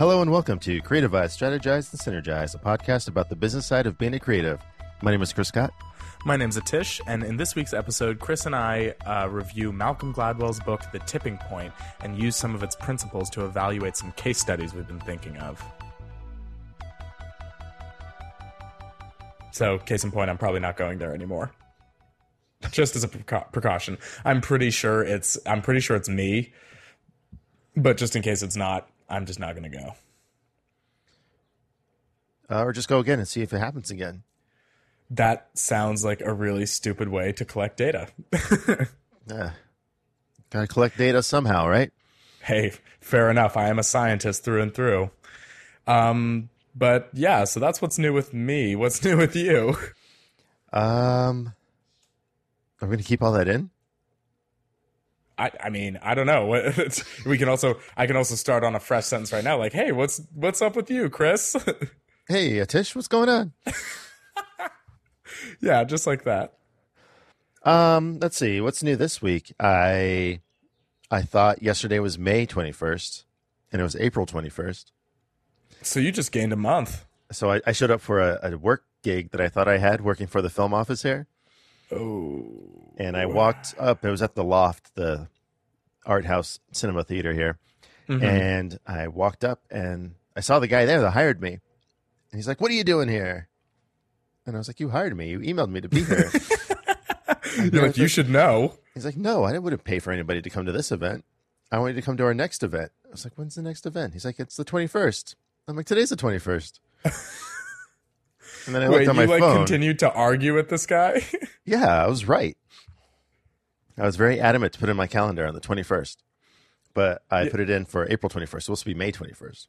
Hello and welcome to Creativize, Strategize, and Synergize, a podcast about the business side of being a creative. My name is Chris Scott. My name's Atish, and in this week's episode, Chris and I uh, review Malcolm Gladwell's book, The Tipping Point, and use some of its principles to evaluate some case studies we've been thinking of. So, case in point, I'm probably not going there anymore. Just as a preca- precaution, I'm pretty sure it's I'm pretty sure it's me, but just in case it's not, I'm just not going to go. Uh, or just go again and see if it happens again. That sounds like a really stupid way to collect data. Uh, gotta collect data somehow, right? hey, fair enough. I am a scientist through and through. Um, but yeah, so that's what's new with me. What's new with you? Um, are we gonna keep all that in? I, I mean, I don't know. We can also, I can also start on a fresh sentence right now. Like, hey, what's what's up with you, Chris? Hey, Atish, what's going on? yeah, just like that. Um, let's see, what's new this week? I I thought yesterday was May twenty first, and it was April twenty first. So you just gained a month. So I, I showed up for a, a work gig that I thought I had working for the film office here. Oh, and I walked up. It was at the Loft, the art house cinema theater here, mm-hmm. and I walked up and I saw the guy there that hired me, and he's like, "What are you doing here?" And I was like, "You hired me. You emailed me to be here." you're like, you should know. he's like, "No, I wouldn't want to pay for anybody to come to this event. I want you to come to our next event." I was like, "When's the next event?" He's like, "It's the 21st." I'm like, "Today's the 21st." and then I Wait, looked on you my like phone. continued to argue with this guy? Yeah, I was right. I was very adamant to put in my calendar on the 21st, but I put it in for April 21st. It's supposed to be May 21st.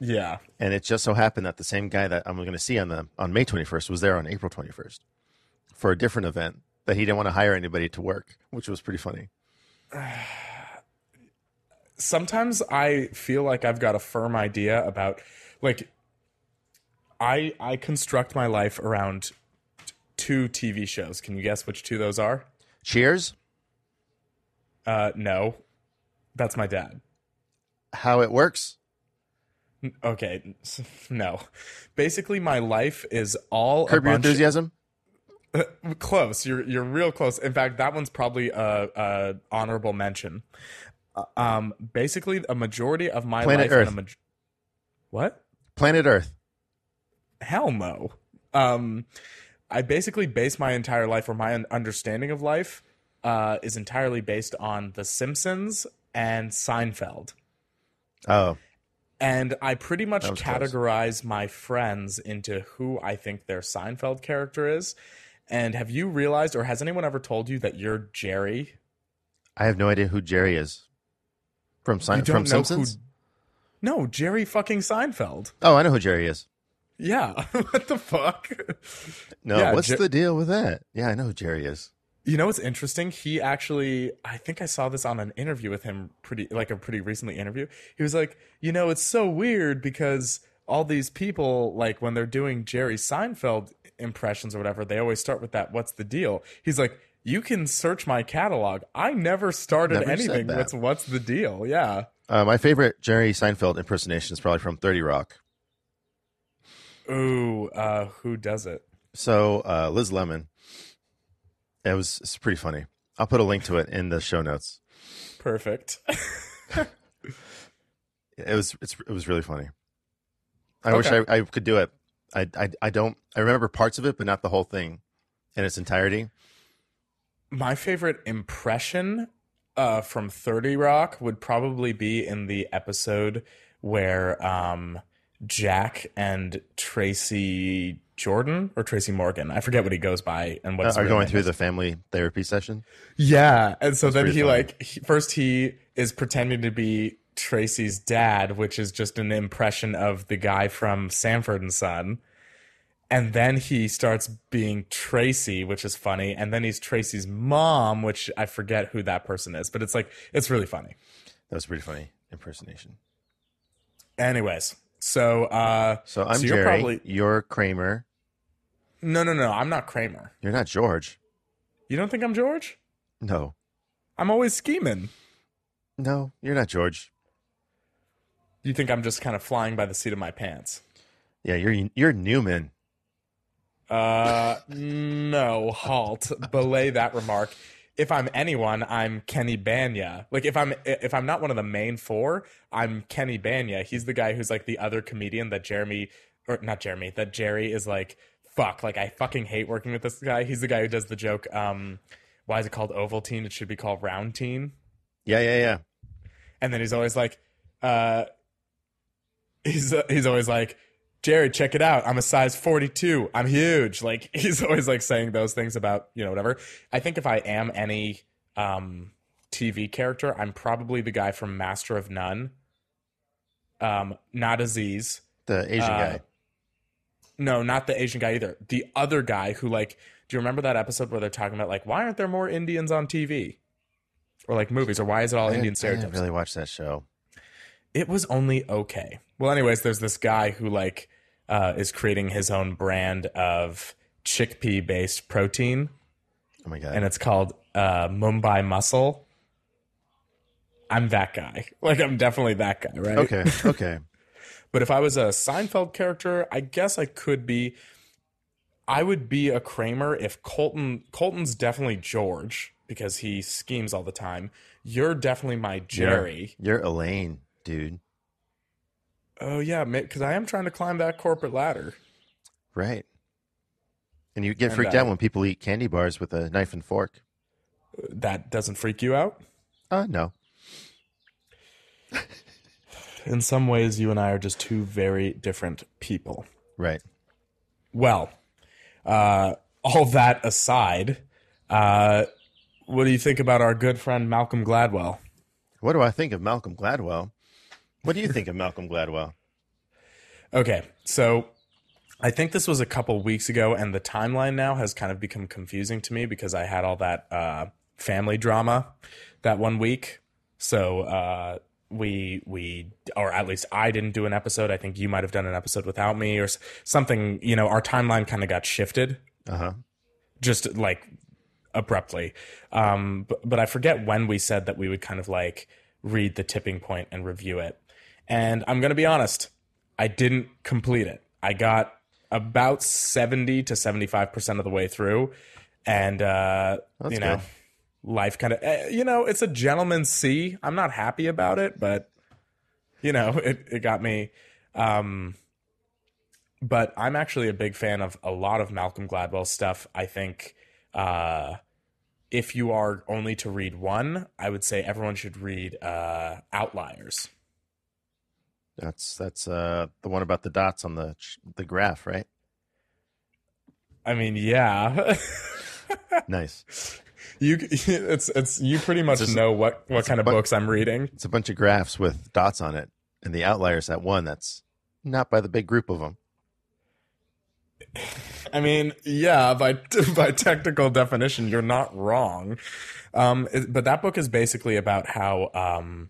yeah. And it just so happened that the same guy that I'm going to see on the on May 21st was there on April 21st for a different event that he didn't want to hire anybody to work, which was pretty funny. sometimes I feel like I've got a firm idea about like I I construct my life around two TV shows. Can you guess which two those are? Cheers, Uh no. That's my dad. how it works. Okay, no. Basically my life is all Curb your enthusiasm. close. You're you're real close. In fact, that one's probably a, a honorable mention. Uh, Um basically a majority of my Planet life Earth. maj- What? Planet Earth. hell no. Um, I basically base my entire life, or my understanding of life, uh, is entirely based on The Simpsons and Seinfeld. Oh, And I pretty much was close. categorize my friends into who I think their Seinfeld character is. And have you realized, or has anyone ever told you that you're Jerry? I have no idea who Jerry is from Sein- from Simpsons. who. No, Jerry fucking Seinfeld. Oh, I know who Jerry is. Yeah. what the fuck? No, Yeah, what's Jer- the deal with that? Yeah, I know who Jerry is. You know what's interesting? He actually, I think I saw this on an interview with him, pretty like a pretty recently interview. He was like, you know, it's so weird because all these people, like when they're doing Jerry Seinfeld impressions or whatever, they always start with that. What's the deal? He's like, you can search my catalog. I never started Never anything with what's the deal. Yeah. Uh, my favorite Jerry Seinfeld impersonation is probably from Thirty Rock. Ooh, uh, who does it? So uh, Liz Lemon, it was it's pretty funny. I'll put a link to it in the show notes. Perfect. It was it's, it was really funny. I wish I, I could do it. I, I I don't. I remember parts of it, but not the whole thing in its entirety. My favorite impression uh, from 30 Rock would probably be in the episode where um, Jack and Tracy Jordan or Tracy Morgan, I forget what he goes by and Uh, what's are going through the family therapy session. yeah, and so then he funny. like he, first he is pretending to be Tracy's dad, which is just an impression of the guy from Sanford and Son. And then he starts being Tracy, which is funny. And then he's Tracy's mom, which I forget who that person is, but it's like it's really funny. That was a pretty funny impersonation. Anyways, so uh So I'm So you're Jerry. probably- You're Kramer. no no no, I'm not Kramer. You're not George. You don't think I'm George? No, I'm always scheming. no, you're not George. You think I'm just kind of flying by the seat of my pants? Yeah, you're you're Newman. Uh, no, halt. Belay that remark. If I'm anyone, I'm Kenny Bania. Like if I'm if I'm not one of the main four, I'm Kenny Bania. He's the guy who's like the other comedian that Jeremy or not Jeremy, that Jerry is like, fuck, like I fucking hate working with this guy. He's the guy who does the joke, um, why is it called Ovaltine? It should be called Roundtine. Yeah, yeah, yeah. And then he's always like, uh, he's uh, he's always like, Jerry, check it out. I'm a size 42. I'm huge. Like he's always like saying those things about, you know, whatever. I think if I am any um TV character, I'm probably the guy from Master of None. Um, not Aziz. The Asian Uh, guy. No, not the Asian guy either. The other guy who like do you remember that episode where they're talking about like why aren't there more Indians on TV? Or like movies, or why is it all I Indian didn't, I didn't stereotypes? really watch that show. it was only okay. Well, anyways, there's this guy who like uh, is creating his own brand of chickpea based protein, Oh my god. and it's called uh, Mumbai Muscle. I'm that guy. Like I'm definitely that guy, right? okay, okay. But if I was a Seinfeld character, I guess I could be. I would be a Kramer if Colton. Colton's definitely George because he schemes all the time. You're definitely my Jerry. You're, you're Elaine, dude. Oh yeah, because I am trying to climb that corporate ladder. Right. And you get And, freaked uh, out when people eat candy bars with a knife and fork. That doesn't freak you out. Uh no. In some ways, you and I are just two very different people. Right. Well, uh, all that aside, uh, what do you think about our good friend Malcolm Gladwell? What do I think of Malcolm Gladwell? What do you think of Malcolm Gladwell? Okay, so I think this was a couple weeks ago, and the timeline now has kind of become confusing to me because I had all that uh, family drama that one week. So uh, we we or at least I didn't do an episode. I think you might have done an episode without me or something. You know, our timeline kind of got shifted Uh huh. just like abruptly. Um, but, but I forget when we said that we would kind of like read the tipping point and review it. And I'm going to be honest, I didn't complete it. I got about 70 to 75% of the way through. And, uh, you know, good. life kind of, eh, you know, it's a gentleman's C. I'm not happy about it, but, you know, it, it got me. Um, but I'm actually a big fan of a lot of Malcolm Gladwell stuff. I think uh, if you are only to read one, I would say everyone should read uh, Outliers. That's that's uh the one about the dots on the the graph, right? I mean, yeah, Nice. you it's it's you pretty much just- know what what kind of bu- books I'm reading. It's a bunch of graphs with dots on it, and the outliers that one that's not by the big group of them. I mean, yeah, by by technical definition, you're not wrong. Um, but that book is basically about how, um,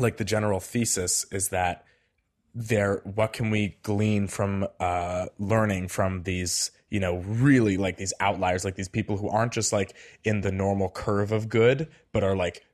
like, the general thesis is that there, what can we glean from uh, learning from these, you know, really like these outliers, like these people who aren't just like in the normal curve of good, but are like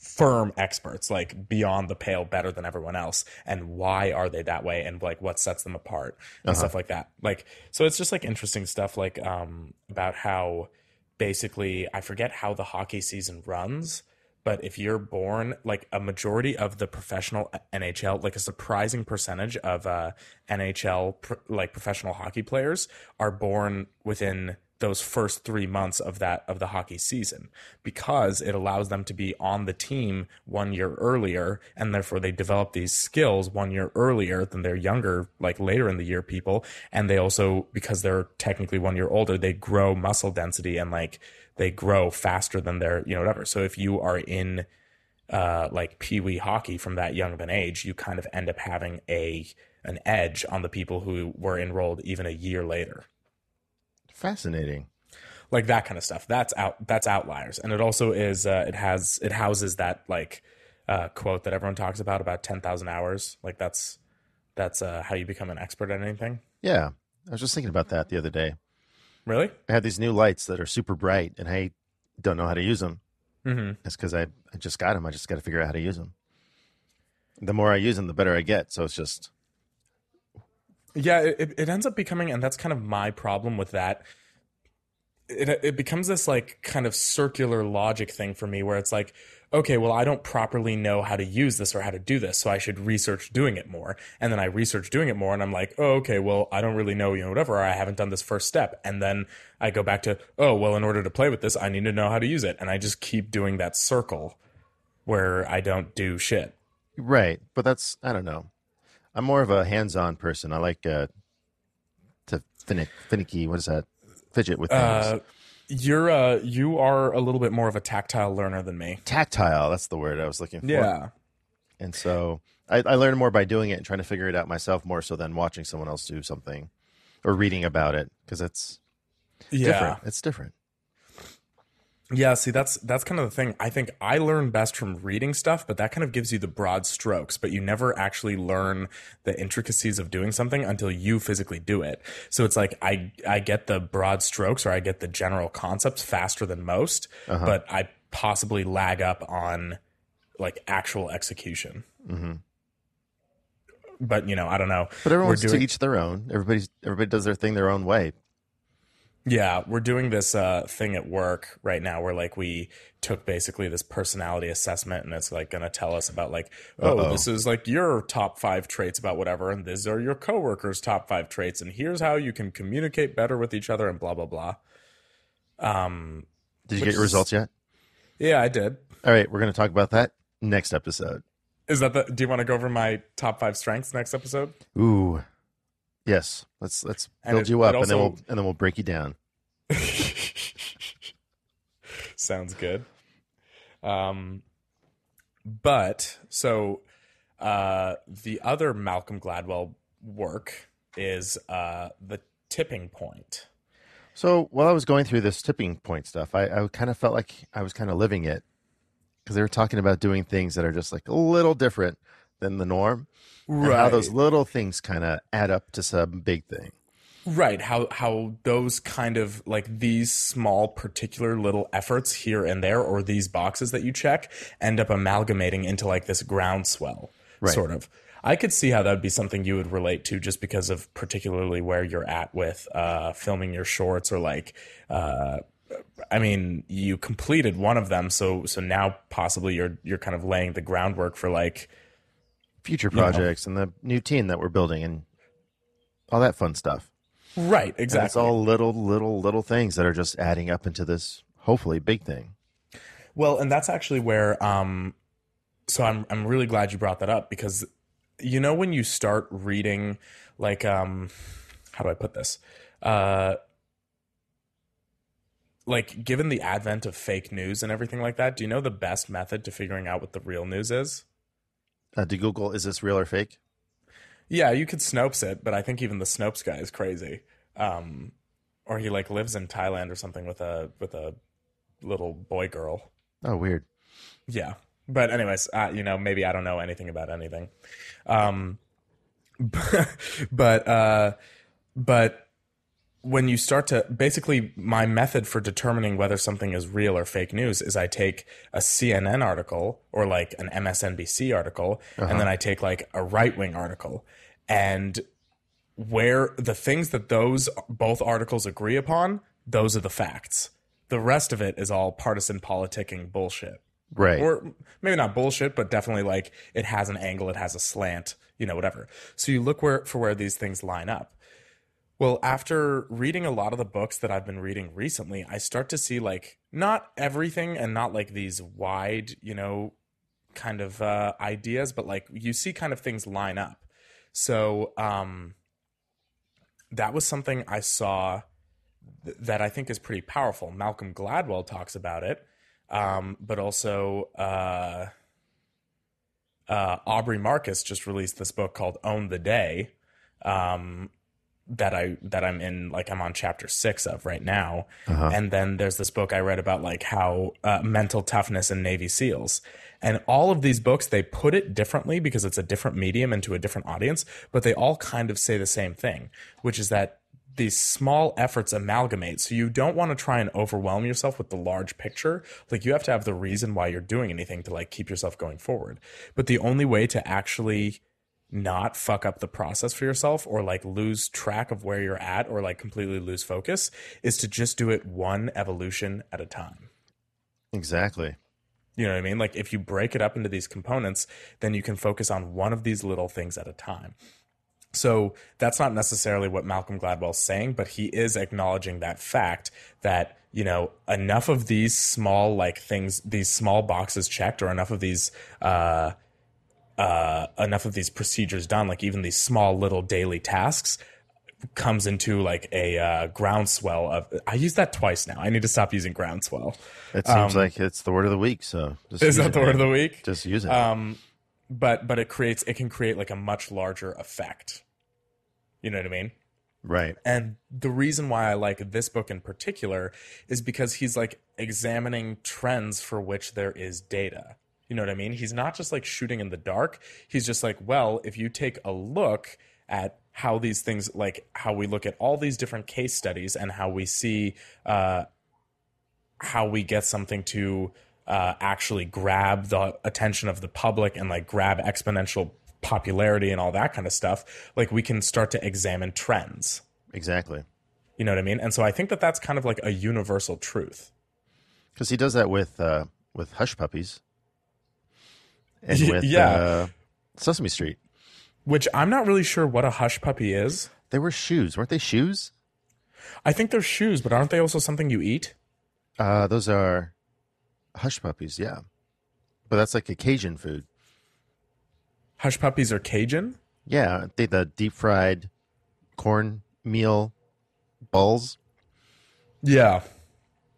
firm experts, like beyond the pale, better than everyone else. And why are they that way? And like what sets them apart and stuff like that. Like, so it's just like interesting stuff, like um, about how basically, I forget how the hockey season runs. But if you're born, like a majority of the professional NHL, like a surprising percentage of uh, NHL, pr- like professional hockey players, are born within those first three months of that of the hockey season because it allows them to be on the team one year earlier and therefore they develop these skills one year earlier than their younger like later in the year people. And they also because they're technically one year older they grow muscle density and like they grow faster than their you know whatever so if you are in uh, like pee wee hockey from that young of an age, you kind of end up having a an edge on the people who were enrolled even a year later. Fascinating. Like that kind of stuff. That's out. That's outliers, and it also is. Uh, it has. It houses that like uh, quote that everyone talks about about ten thousand hours. Like that's that's uh, how you become an expert at anything. Yeah, I was just thinking about that the other day. Really? I have these new lights that are super bright, and I don't know how to use them. Mm-hmm. That's because I, I just got them. I just got to figure out how to use them. The more I use them, the better I get. So it's just Yeah, it, it ends up becoming, and that's kind of my problem with that. It, it becomes this like kind of circular logic thing for me where it's like, okay, well, I don't properly know how to use this or how to do this, so I should research doing it more. And then I research doing it more, and I'm like, oh, okay, well, I don't really know, you know, whatever, or I haven't done this first step. And then I go back to, oh, well, in order to play with this, I need to know how to use it. And I just keep doing that circle where I don't do shit. right. But that's I don't know. I'm more of a hands-on person. I like uh, to finick, finicky. What is that? Fidget with things. Uh, you're uh, you are a little bit more of a tactile learner than me. Tactile. That's the word I was looking for. Yeah. And so I, I learn more by doing it and trying to figure it out myself more so than watching someone else do something or reading about it because it's Yeah. different. It's different. Yeah, see that's that's kind of the thing. I think I learn best from reading stuff, but that kind of gives you the broad strokes, but you never actually learn the intricacies of doing something until you physically do it. So it's like I I get the broad strokes or I get the general concepts faster than most, Uh-huh. but I possibly lag up on like actual execution. But you know, I don't know. But everyone's doing- to each their own. Everybody's everybody does their thing their own way. Yeah, we're doing this uh, thing at work right now where like we took basically this personality assessment and it's like going to tell us about like oh Uh-oh. this is like your top 5 traits about whatever and these are your coworkers top 5 traits and here's how you can communicate better with each other and blah blah blah. Um Did you get your results yet? yeah, I did. All right, we're going to talk about that next episode. Is that the do you want to go over my top 5 strengths next episode? Ooh, yes. Let's let's And build it- you up, and then we'll and then we'll break you down. Sounds good. Um, but so uh, the other Malcolm Gladwell work is uh, the tipping point. So while I was going through this tipping point stuff, I, I kind of felt like I was kind of living it because they were talking about doing things that are just like a little different than the norm, and how those little things kind of add up to some big thing. right how how those kind of like these small particular little efforts here and there or these boxes that you check end up amalgamating into like this groundswell Right. sort of i could see how that would be something you would relate to just because of particularly where you're at with uh filming your shorts or like uh I mean, you completed one of them, so so now possibly you're you're kind of laying the groundwork for like Future know. projects and the new team that we're building and all that fun stuff. right And exactly. it's all little, little, little things that are just adding up into this hopefully big thing. Well, and that's actually where um so I'm I'm really glad you brought that up because you know when you start reading like um how do I put this? Uh like given the advent of fake news and everything like that, do you know the best method to figuring out what the real news is? Uh, to Google, is this real or fake? Yeah, you could Snopes it, but I think even the Snopes guy is crazy. Um or he like lives in Thailand or something with a with a little boy girl. Oh, weird. Yeah. But anyways, uh, you know, maybe I don't know anything about anything. Um but uh but when you start to basically my method for determining whether something is real or fake news is I take a CNN article or like an MSNBC article and uh-huh. then I take like a right-wing article and where the things that those both articles agree upon, those are the facts. The rest of it is all partisan politicking bullshit Right. or maybe not bullshit, but definitely like it has an angle, it has a slant, you know, whatever. So you look where for where these things line up. Well, after reading a lot of the books that I've been reading recently, I start to see like not everything and not like these wide, you know, kind of uh, ideas, but like you see kind of things line up. So um, that was something I saw th- that I think is pretty powerful. Malcolm Gladwell talks about it um, but also uh, uh, Aubrey Marcus just released this book called Own the Day um, that I that I'm in like I'm on chapter six of right now, Uh-huh. and then there's this book I read about like how uh, mental toughness in Navy SEALs, and all of these books they put it differently because it's a different medium and to a different audience, but they all kind of say the same thing, which is that these small efforts amalgamate. So you don't want to try and overwhelm yourself with the large picture. Like you have to have the reason why you're doing anything to like keep yourself going forward. But the only way to actually not fuck up the process for yourself or like lose track of where you're at or like completely lose focus is to just do it one evolution at a time. Exactly. You know what I mean? Like if you break it up into these components, then you can focus on one of these little things at a time. So that's not necessarily what Malcolm Gladwell's saying, but he is acknowledging that fact that, you know, enough of these small like things, these small boxes checked or enough of these uh uh, enough of these procedures done, like even these small little daily tasks, comes into like a uh, groundswell of. I use that twice now. I need to stop using groundswell. It seems um, like it's the word of the week. So is that the word of the week? Just use it. Um, but but it creates it can create like a much larger effect. You know what I mean? Right. And the reason why I like this book in particular is because he's like examining trends for which there is data. You know what I mean? He's not just like shooting in the dark. He's just like, well, if you take a look at how these things, like how we look at all these different case studies and how we see uh, how we get something to uh, actually grab the attention of the public and like grab exponential popularity and all that kind of stuff, like we can start to examine trends. Exactly. You know what I mean? And so I think that that's kind of like a universal truth. Because he does that with uh, with hush puppies and with yeah. uh, Sesame Street. Which I'm not really sure what a hush puppy is. They were shoes, weren't they? Shoes? I think they're shoes, but aren't they also something you eat? Uh, those are hush puppies, yeah. But that's like a Cajun food. Hush puppies are Cajun? Yeah, they the deep fried corn meal balls. Yeah.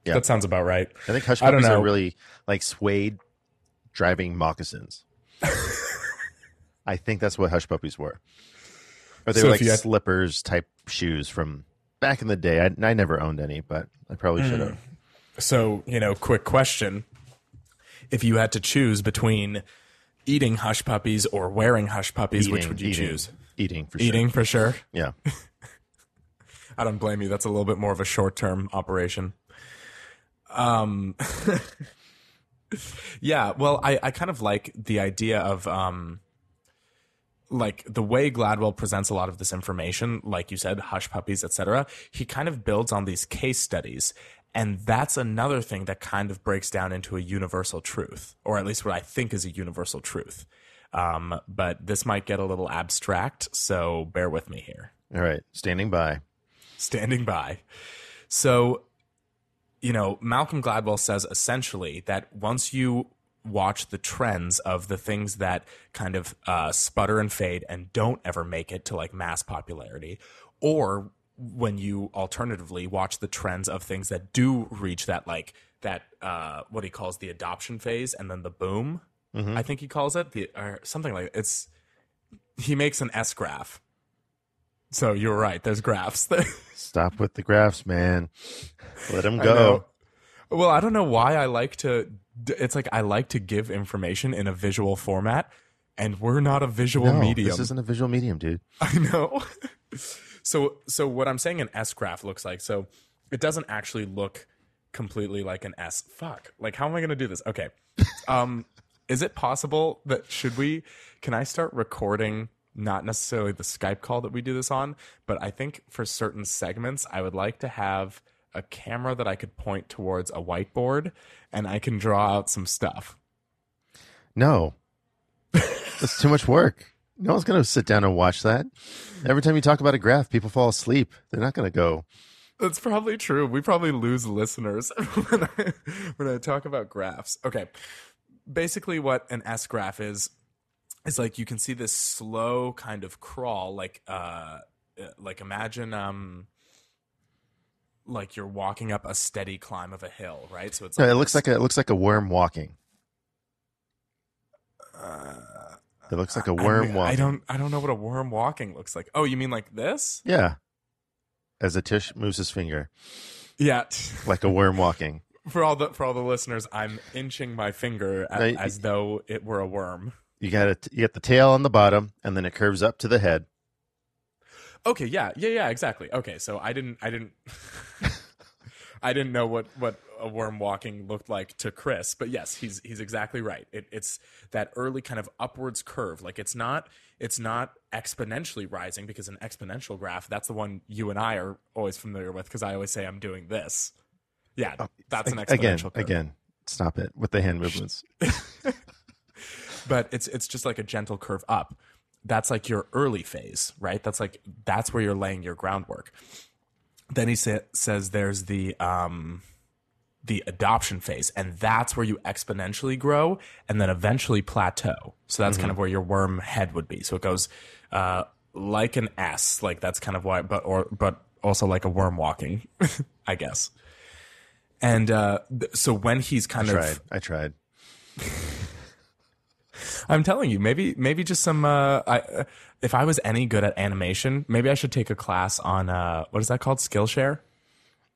Yeah. That sounds about right. I think hush puppies are really like suede driving moccasins. I think that's what hush puppies were. Or they so were like had... slippers type shoes from back in the day. I, I never owned any, but I probably should have. Mm. So, you know, quick question. If you had to choose between eating hush puppies or wearing hush puppies, eating, which would you eating, choose? Eating for sure. Eating for sure. Yeah. I don't blame you. That's a little bit more of a short term operation. Um yeah, well, I, I kind of like the idea of um, like the way Gladwell presents a lot of this information, like you said, hush puppies, etc. He kind of builds on these case studies, and that's another thing that kind of breaks down into a universal truth, or at least what I think is a universal truth. Um, but this might get a little abstract, so bear with me here. All right, standing by. Standing by. So you know, Malcolm Gladwell says essentially that once you watch the trends of the things that kind of uh, sputter and fade and don't ever make it to like mass popularity, or when you alternatively watch the trends of things that do reach that like that uh, what he calls the adoption phase and then the boom, mm-hmm. I think he calls it the or something like it's. He makes an S graph. So you're right. There's graphs. Stop with the graphs, man. Let them go. Well, I don't know why I like to. It's like I like to give information in a visual format, and we're not a visual no, medium. This isn't a visual medium, dude. I know. so, so what I'm saying an S graph looks like. So it doesn't actually look completely like an S. Fuck. Like, how am I going to do this? Okay. Um, is it possible that should we? Can I start recording? Not necessarily the Skype call that we do this on, but I think for certain segments, I would like to have a camera that I could point towards a whiteboard and I can draw out some stuff. No. That's too much work. No one's going to sit down and watch that. Every time you talk about a graph, people fall asleep. They're not going to go. That's probably true. We probably lose listeners when I, when I talk about graphs. Okay. Basically, what an S graph is, is like you can see this slow kind of crawl, like, uh, like imagine, um, like you're walking up a steady climb of a hill, right? So it's no, it looks like a it looks like a worm walking. Uh, it looks like a worm I mean, walking. I don't I don't know what a worm walking looks like. Oh, you mean like this? Yeah. As Atish moves his finger. Yeah. like a worm walking. For all the for all the listeners, I'm inching my finger as though it were a worm. You got it. You get the tail on the bottom, and then it curves up to the head. Okay, yeah, yeah, yeah, exactly. Okay, so I didn't, I didn't, I didn't know what what a worm walking looked like to Chris, but yes, he's he's exactly right. It, it's that early kind of upwards curve. Like it's not it's not exponentially rising because an exponential graph that's the one you and I are always familiar with because I always say I'm doing this. Yeah, oh, that's an exponential again, curve. again. Stop it with the hand movements. but it's it's just like a gentle curve up. That's like your early phase, right? That's like that's where you're laying your groundwork. Then he sa- says there's the um the adoption phase and that's where you exponentially grow and then eventually plateau. So that's kind of where your worm head would be. So it goes uh like an S, like that's kind of why but or but also like a worm walking, I guess. And uh th- so when he's kind of tried. I tried. I'm telling you, maybe maybe just some. Uh, I, if I was any good at animation, maybe I should take a class on uh, what is that called? Skillshare.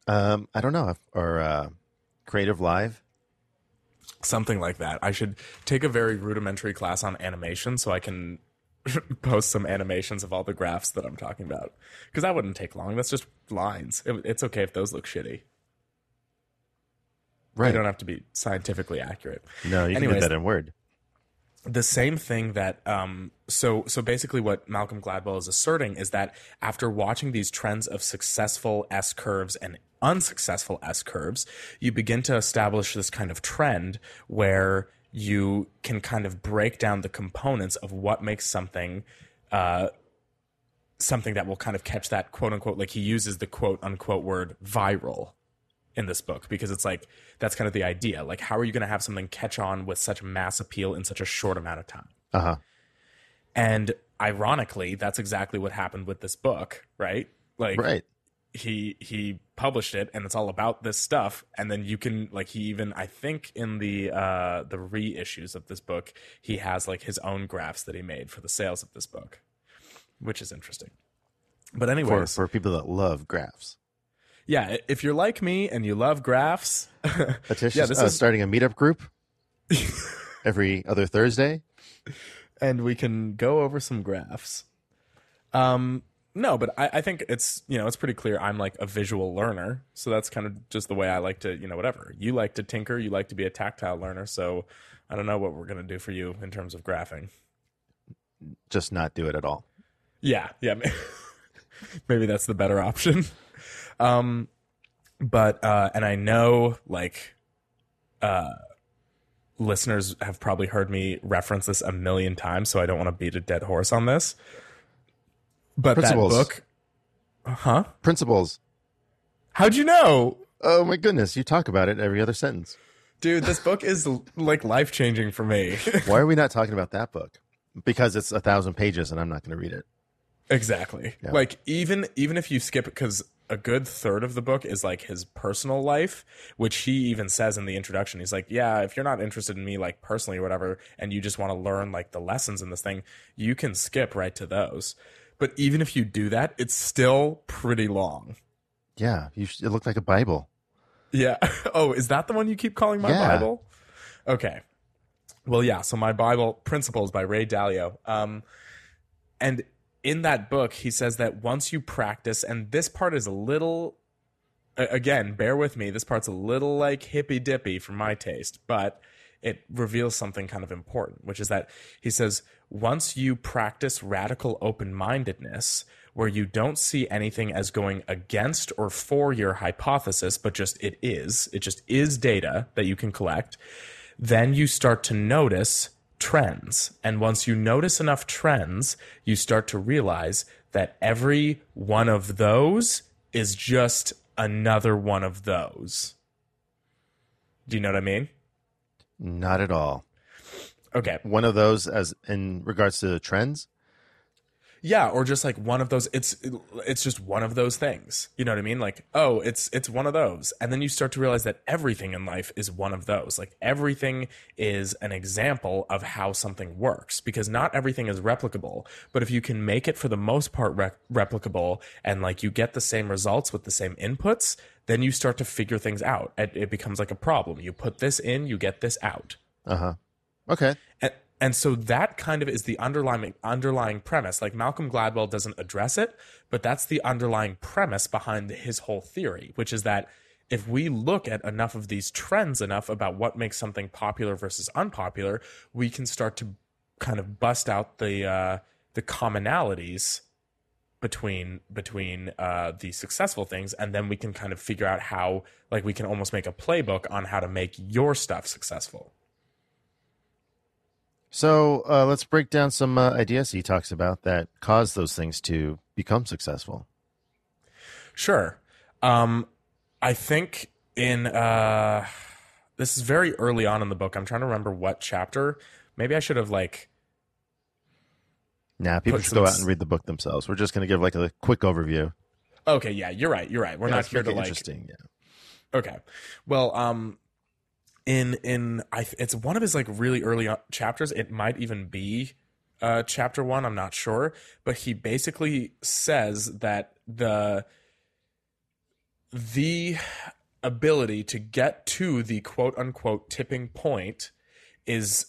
Um, I don't know. Or uh, Creative Live. something like that. I should take a very rudimentary class on animation so I can post some animations of all the graphs that I'm talking about. Because that wouldn't take long. That's just lines. It, it's okay if those look shitty. Right. They don't have to be scientifically accurate. No, you can Anyways. do that in Word. The same thing that um so so basically what Malcolm Gladwell is asserting is that after watching these trends of successful S curves and unsuccessful S curves, you begin to establish this kind of trend where you can kind of break down the components of what makes something uh something that will kind of catch that quote unquote like he uses the quote unquote word viral in this book because it's like that's kind of the idea. Like, how are you going to have something catch on with such mass appeal in such a short amount of time? Uh huh. And ironically, that's exactly what happened with this book, right? Like, Right. he he published it, and it's all about this stuff. And then you can like he even I think in the uh the reissues of this book, he has like his own graphs that he made for the sales of this book, which is interesting. But For for people that love graphs. Yeah, if you're like me and you love graphs, Letitia's Yeah, this uh, is- starting a meetup group every other Thursday. and we can go over some graphs. Um, no, but I, I think it's you know it's pretty clear I'm like a visual learner, so that's kind of just the way I like to you know whatever. You like to tinker, you like to be a tactile learner, so I don't know what we're gonna do for you in terms of graphing. Just not do it at all. Yeah, yeah, maybe that's the better option. Um, but uh, and I know like uh, listeners have probably heard me reference this a million times, so I don't want to beat a dead horse on this. But Principles. that book, huh? Principles. How'd you know? Oh my goodness, you talk about it every other sentence. Dude, this book is like life changing for me. Why are we not talking about that book? Because it's a thousand pages and I'm not going to read it. Exactly. Yeah. Like even even if you skip it because a good third of the book is like his personal life, which he even says in the introduction. He's like, "Yeah, if you're not interested in me like personally or whatever, and you just want to learn like the lessons in this thing, you can skip right to those." But even if you do that, it's still pretty long. Yeah, you sh- it looked like a Bible. Yeah. Oh, is that the one you keep calling my Yeah. Bible? Okay. Well, yeah. So my Bible Principles by Ray Dalio. Um, and in that book, he says that once you practice, and this part is a little, again, bear with me. This part's a little like hippy dippy for my taste, but it reveals something kind of important, which is that he says once you practice radical open mindedness, where you don't see anything as going against or for your hypothesis, but just it is, it just is data that you can collect, then you start to notice trends. And once you notice enough trends, you start to realize that every one of those is just another one of those. Do you know what I mean? Not at all. Okay. One of those, as in regards to the trends. Yeah, or just like one of those it's it's just one of those things. You know what I mean? Like, oh, it's it's one of those. And then you start to realize that everything in life is one of those. Like everything is an example of how something works because not everything is replicable, but if you can make it for the most part re- replicable and like you get the same results with the same inputs, then you start to figure things out. It, it becomes like a problem. You put this in, you get this out. Uh huh. Okay. And, and so that kind of is the underlying underlying premise. Like Malcolm Gladwell doesn't address it, but that's the underlying premise behind his whole theory, which is that if we look at enough of these trends enough about what makes something popular versus unpopular, we can start to kind of bust out the uh, the commonalities between between uh, the successful things, and then we can kind of figure out how, like, we can almost make a playbook on how to make your stuff successful. So uh, let's break down some uh, ideas he talks about that cause those things to become successful. Sure. Um, I think in uh, this is very early on in the book. I'm trying to remember what chapter. Maybe I should have like. Nah, people should some go out and read the book themselves. We're just going to give like a quick overview. Okay, yeah, you're right. You're right. We're Yeah, not here to like interesting. Yeah. Okay. Well, um, in in I it's one of his like really early chapters. It might even be uh chapter one. I'm not sure, but he basically says that the the ability to get to the quote unquote tipping point is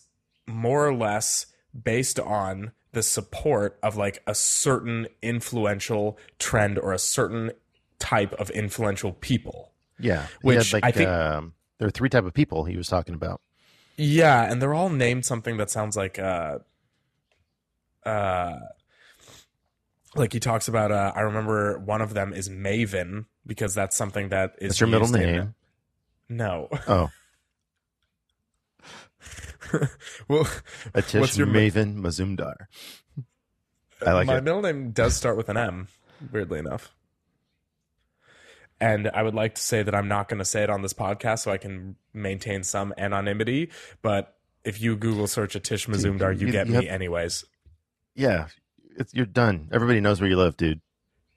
more or less based on the support of like a certain influential trend or a certain type of influential people. Yeah. Which had, I like, think- um, there are three type of people he was talking about. Yeah, and they're all named something that sounds like uh uh like he talks about uh I remember one of them is Maven because that's something that is That's your middle used in- name. no. Oh, well Atish What's your Maven Mazumdar. I like my it. middle name does start with an M, weirdly enough. And I would like to say that I'm not going to say it on this podcast so I can maintain some anonymity. But if you Google search Atish Mazumdar, you you- get you me have- anyways. Yeah, it's, you're done. Everybody knows where you live, dude.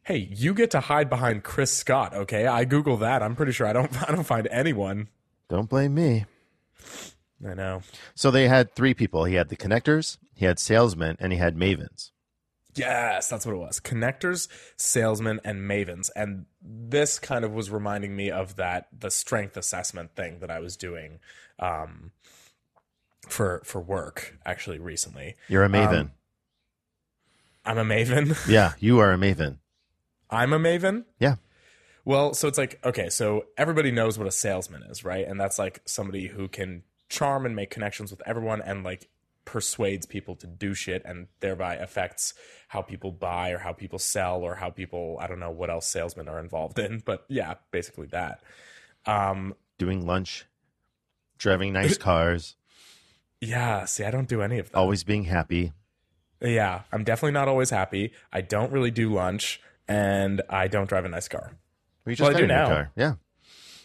Hey, you get to hide behind Chris Scott, okay? I Google that. I'm pretty sure I don't I don't find anyone. Don't blame me. I know. So they had three people. He had the connectors, he had salesmen, and he had mavens. Yes, that's what it was. Connectors, salesmen, and mavens. And this kind of was reminding me of that the strength assessment thing that I was doing um, for for work actually recently. You're a maven. Um, I'm a maven. yeah, you are a maven. I'm a maven. Yeah. Well, so it's like, okay, so everybody knows what a salesman is, right? And that's like somebody who can charm and make connections with everyone and like persuades people to do shit and thereby affects how people buy or how people sell or how people, I don't know what else salesmen are involved in, but yeah, basically that. Um, Doing lunch, driving nice cars, yeah, see, I don't do any of that. always being happy. Yeah, I'm definitely not always happy. I don't really do lunch and I don't drive a nice car. We just Well, I do now. car. Yeah.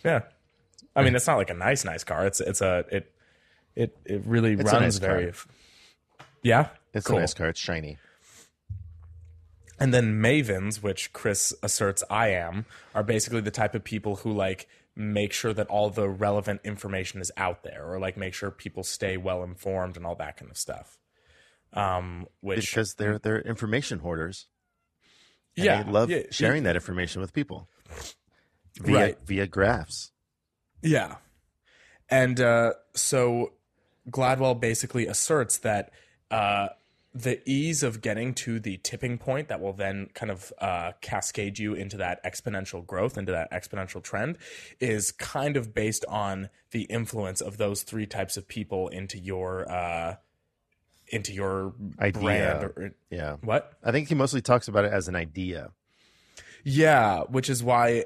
Yeah. I mean, it's not like a nice, nice car. It's it's a it it it really It's runs nice car. very. Yeah, It's Cool. a nice car. It's shiny. And then mavens, which Chris asserts I am, are basically the type of people who like make sure that all the relevant information is out there, or like make sure people stay well informed and all that kind of stuff. Um, which Because they're they're information hoarders. Yeah, they love yeah, sharing that information with people via Right. via graphs. Yeah. And uh, so Gladwell basically asserts that uh, the ease of getting to the tipping point that will then kind of uh, cascade you into that exponential growth, into that exponential trend, is kind of based on the influence of those three types of people into your uh, into your Idea. brand. Or, Yeah. what? I think he mostly talks about it as an idea. Yeah, which is why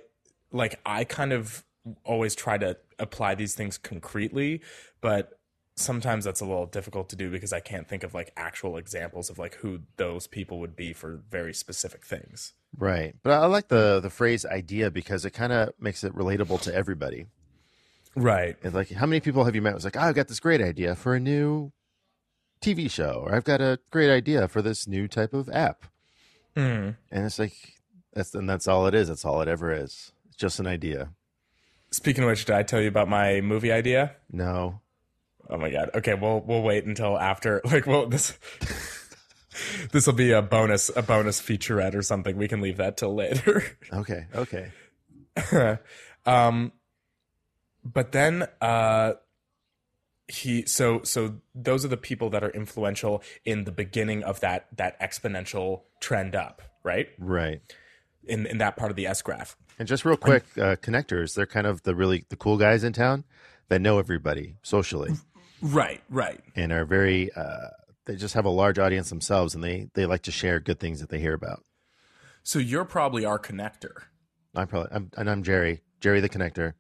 like I kind of always try to apply these things concretely, but sometimes that's a little difficult to do because I can't think of like actual examples of like who those people would be for very specific things. Right. But I like the the phrase idea because it kind of makes it relatable to everybody. Right. It's like how many people have you met? It's like, oh, I've got this great idea for a new TV show, or I've got a great idea for this new type of app. Mm. And it's like that's and that's all it is. That's all it ever is. It's just an idea. Speaking of which, did I tell you about my movie idea? No. Oh my god. Okay, we'll we'll wait until after like well this this will be a bonus a bonus featurette or something. We can leave that till later. Okay. Okay. um, but then uh, he so so those are the people that are influential in the beginning of that that exponential trend up, right? Right. In in that part of the S graph. And just real quick, uh, connectors, they're kind of the really the cool guys in town that know everybody socially Right, right. and are very uh, they just have a large audience themselves and they they like to share good things that they hear about. So you're probably our connector. I'm probably I'm, and I'm Jerry, Jerry the connector,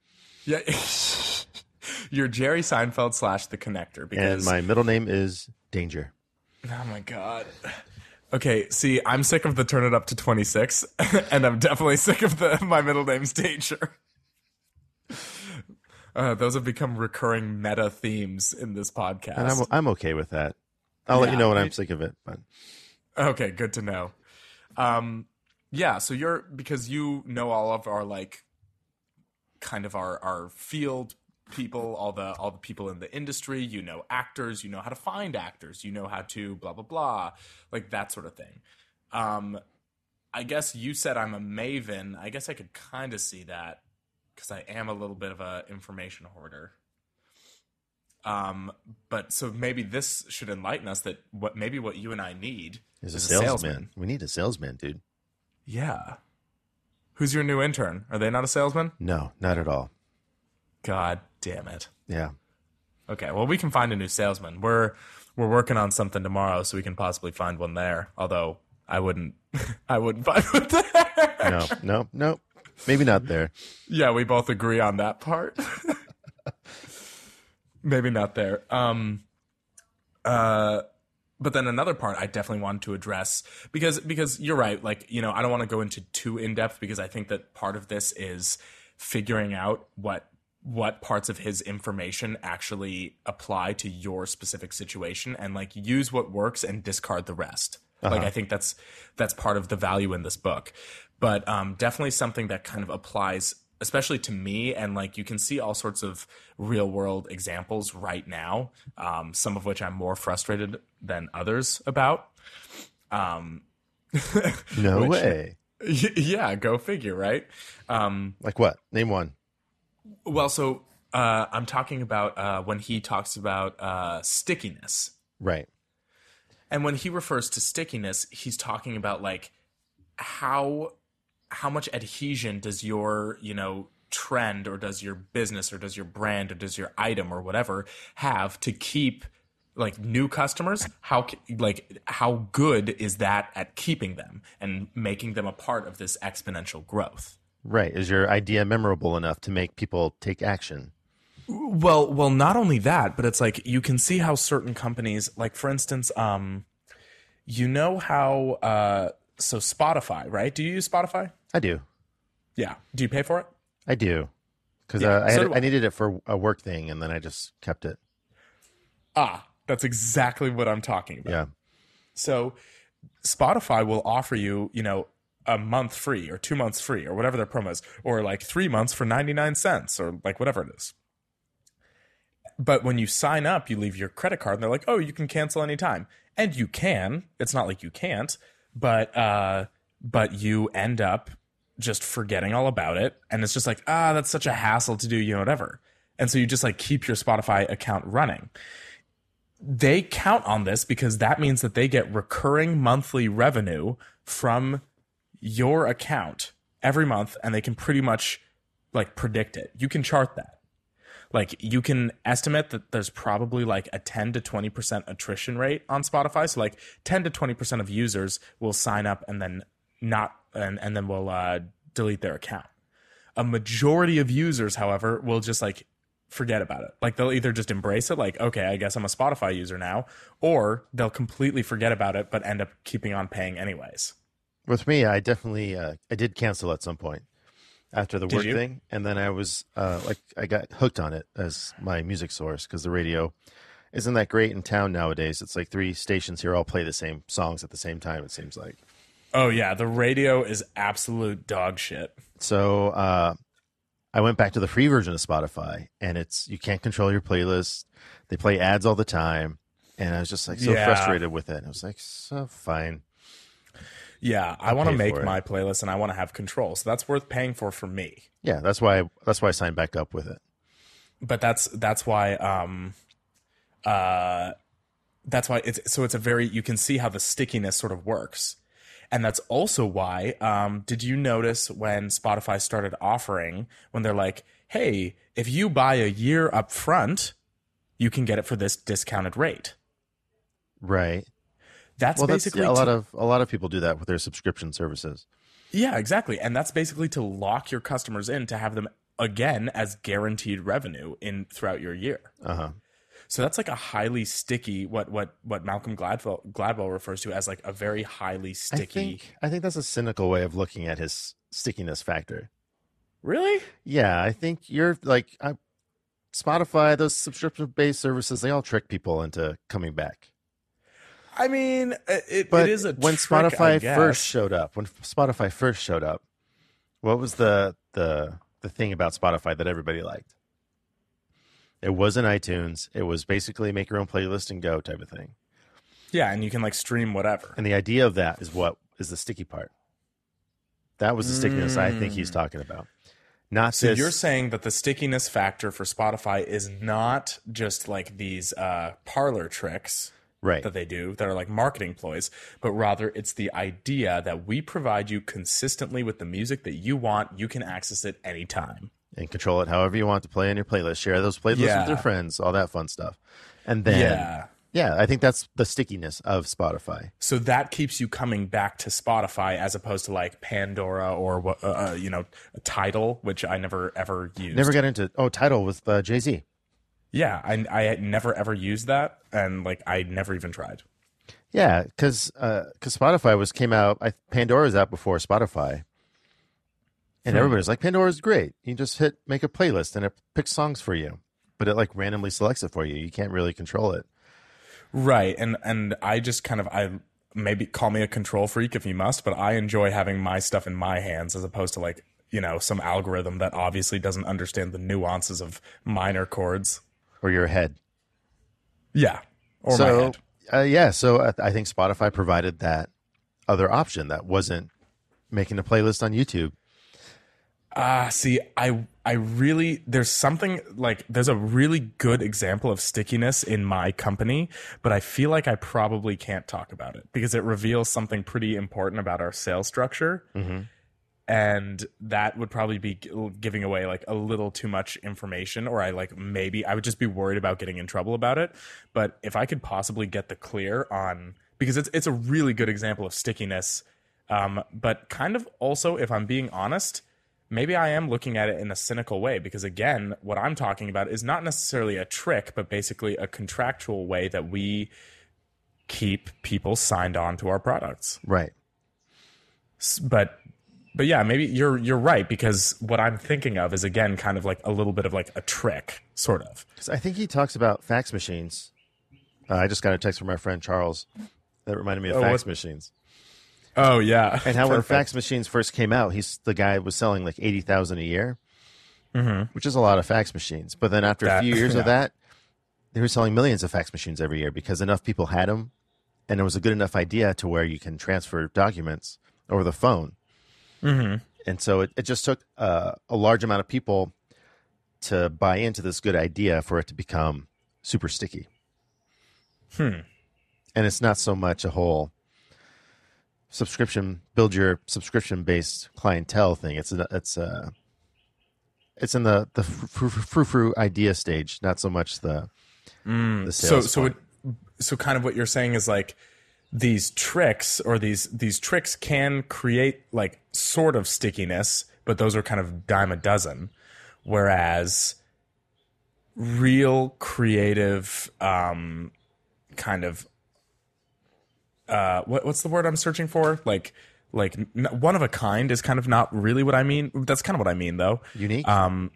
Yeah. you're Jerry Seinfeld slash the connector and because my middle name is Danger. Oh my god. Okay, see, I'm sick of the turn it up to 26, and I'm definitely sick of the my middle name's Danger. Uh, those have become recurring meta themes in this podcast. And I'm I'm okay with that. I'll let you know when I'm sick of it. But Okay, good to know. Um, yeah, so you're because you know all of our like kind of our our field people, all the all the people in the industry. You know actors. You know how to find actors. You know how to blah blah blah, like that sort of thing. Um, I guess you said I'm a maven. I guess I could kind of see that because I am a little bit of a information hoarder. Um, but so maybe this should enlighten us that what maybe what you and I need is a is salesman. We need a salesman, dude. Yeah. Who's your new intern? Are they not a salesman? No, not at all. God damn it. Yeah. Okay, well we can find a new salesman. We're we're working on something tomorrow, so we can possibly find one there. Although I wouldn't, I wouldn't find one there. No, no, no. Maybe not there. Yeah, we both agree on that part. Maybe not there. Um uh but then another part I definitely wanted to address because because you're right, like, you know, I don't want to go into too in depth because I think that part of this is figuring out what what parts of his information actually apply to your specific situation and like use what works and discard the rest. Like I think that's that's part of the value in this book. But um definitely something that kind of applies especially to me and like you can see all sorts of real world examples right now um some of which I'm more frustrated than others about. Um No Which- way. yeah, go figure, right? Um Like what? Name one. well, so uh, I'm talking about uh, when he talks about uh, stickiness. Right. And when he refers to stickiness, he's talking about like how how much adhesion does your, you know, trend or does your business or does your brand or does your item or whatever have to keep like new customers how like how good is that at keeping them and making them a part of this exponential growth Right. Is your idea memorable enough to make people take action? Well, well, not only that, but it's like you can see how certain companies, like for instance, um, you know how uh, so Spotify, right? Do you use Spotify? I do. Yeah. Do you pay for it? I do. Because Yeah, uh, I, so had, I. I needed it for a work thing, and then I just kept it. Ah, that's exactly what I'm talking about. Yeah. So Spotify will offer you, you know, a month free or two months free or whatever their promo is, or like three months for 99 cents or like whatever it is. But when you sign up, you leave your credit card and they're like, oh, you can cancel anytime. And you can. It's not like you can't, but uh but you end up just forgetting all about it. And it's just like, ah, that's such a hassle to do, you know, whatever. And so you just like keep your Spotify account running they count on this because that means that they get recurring monthly revenue from your account every month and they can pretty much like predict it. You can chart that. Like you can estimate that there's probably like a 10 to 20% attrition rate on Spotify. So like 10 to 20% of users will sign up and then not and and then will uh delete their account. A majority of users, however, will just like forget about it. Like they'll either just embrace it, like, okay, I guess I'm a Spotify user now, or they'll completely forget about it, but end up keeping on paying anyways. With me, I definitely uh, I did cancel at some point after the Did work you? thing, and then I was uh, like I got hooked on it as my music source because the radio isn't that great in town nowadays. It's like three stations here all play the same songs at the same time. It seems like Oh yeah, the radio is absolute dog shit. so. Uh, I went back to the free version of Spotify, and it's you can't control your playlist. They play ads all the time, and I was just like so Yeah. frustrated with it. And I was like, so fine. Yeah, I want to make my playlist and I want to have control. So that's worth paying for for me. Yeah, that's why that's why I signed back up with it. But that's that's why um uh, that's why it's so it's a very you can see how the stickiness sort of works. And that's also why, um, did you notice when Spotify started offering, when they're like, hey, if you buy a year up front, you can get it for this discounted rate. Right. That's Well, that's yeah, a lot of a lot of people do that with their subscription services. Yeah, exactly. And that's basically to lock your customers in to have them again as guaranteed revenue in throughout your year. Uh huh. So that's like a highly sticky what what what Malcolm Gladwell Gladwell refers to as like a very highly I sticky. think I think that's a cynical way of looking at his stickiness factor. Really? Yeah, I think you're like I, Spotify, those subscription-based services, they all trick people into coming back. I mean, it, it, But it is a when trick, Spotify first showed up, when Spotify first showed up, what was the the the thing about Spotify that everybody liked? It wasn't iTunes. It was basically make your own playlist and go type of thing. Yeah, and you can like stream whatever. And the idea of that is what is the sticky part. That was the stickiness I think he's Mm. talking about. Not So this. you're saying that the stickiness factor for Spotify is not just like these uh, parlor tricks right. that they do that are like marketing ploys, but rather it's the idea that we provide you consistently with the music that you want. You can access it anytime. and control it however you want to play on your playlist. Share those playlists Yeah. with your friends, all that fun stuff. And then, yeah. yeah. I think that's the stickiness of Spotify. So that keeps you coming back to Spotify as opposed to like Pandora or uh, uh, you know, Tidal, which I never ever used. Never got into oh Tidal with uh, Jay Z. Yeah, I I had never ever used that, and like I never even tried. Yeah, because because Spotify was came out. I, Pandora's out before Spotify, and Hmm. everybody's like Pandora's great. You just hit make a playlist and it picks songs for you, but it like randomly selects it for you. You can't really control it. Right, and and I just kind of I maybe call me a control freak if you must, but I enjoy having my stuff in my hands as opposed to like you know some algorithm that obviously doesn't understand the nuances of minor chords. Or your head. Yeah, or my so head. uh, yeah, so I, I think Spotify provided that other option that wasn't making a playlist on YouTube. Ah, see, I I really there's something like there's a really good example of stickiness in my company, but I feel like I probably can't talk about it because it reveals something pretty important about our sales structure. And that would probably be giving away like a little too much information, or I like maybe I would just be worried about getting in trouble about it. But if I could possibly get the clear on because it's it's a really good example of stickiness, um, but kind of also, if I'm being honest, maybe I am looking at it in a cynical way because again, what I'm talking about is not necessarily a trick, but basically a contractual way that we keep people signed on to our products. Right. But but yeah, maybe you're you're right because what I'm thinking of is again kind of like a little bit of like a trick, sort of. 'Cause I think he talks about fax machines. Uh, I just got a text from my friend Charles that reminded me of Oh, fax what- machines. Oh yeah, And how when fax machines first came out, he's the guy was selling like eighty thousand a year, Mhm. which is a lot of fax machines. But then after That- a few years yeah. of that, they were selling millions of fax machines every year because enough people had them, and it was a good enough idea to where you can transfer documents over the phone. Mhm. And so it, it just took uh, a large amount of people to buy into this good idea for it to become super sticky. Hmm. And it's not so much a whole subscription build your subscription based clientele thing. It's a, it's a, it's in the the frou frou idea stage, not so much the the so sales. so it, so kind of what you're saying is like these tricks or these these tricks can create like sort of stickiness but those are kind of dime a dozen whereas real creative um kind of uh what, what's the word i'm searching for like like n- one of a kind is kind of not really what i mean that's kind of what i mean though unique. um,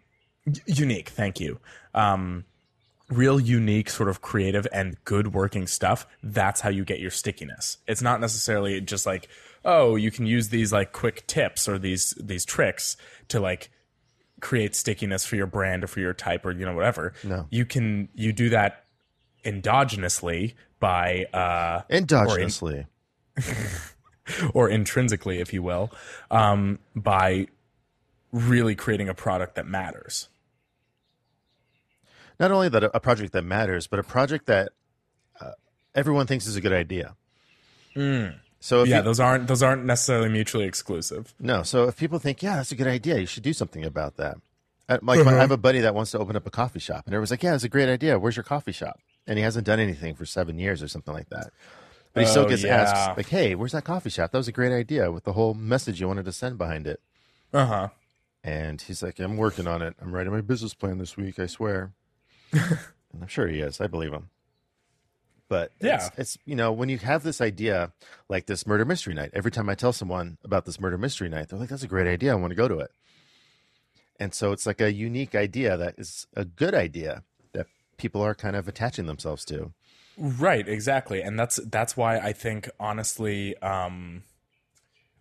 y- unique. Thank you. Um, real unique, sort of creative and good working stuff. That's how you get your stickiness. It's not necessarily just like, oh, you can use these like quick tips or these these tricks to like create stickiness for your brand or for your type or you know whatever. No. you can you do that endogenously by uh, or in- Endogenously. or intrinsically, if you will, um, by really creating a product that matters. Not only that a project that matters, but a project that uh, everyone thinks is a good idea. So if yeah, you- those aren't those aren't necessarily mutually exclusive. no, so if people think, yeah, that's a good idea, you should do something about that. Uh, Like my, I have a buddy that wants to open up a coffee shop, and everyone's like, "Yeah, it's a great idea. Where's your coffee shop?" And he hasn't done anything for seven years or something like that. But he still Oh, gets yeah. asked, like, "Hey, where's that coffee shop? That was a great idea with the whole message you wanted to send behind it." Uh huh. And he's like, I'm working on it. I'm writing my business plan this week, I swear. and I'm sure he is. I believe him. But Yeah. it's, it's, you know, when you have this idea like this murder mystery night, every time I tell someone about this murder mystery night, they're like, that's a great idea. I want to go to it. And so it's like a unique idea that is a good idea that people are kind of attaching themselves to. Right, exactly. And that's that's why I think honestly um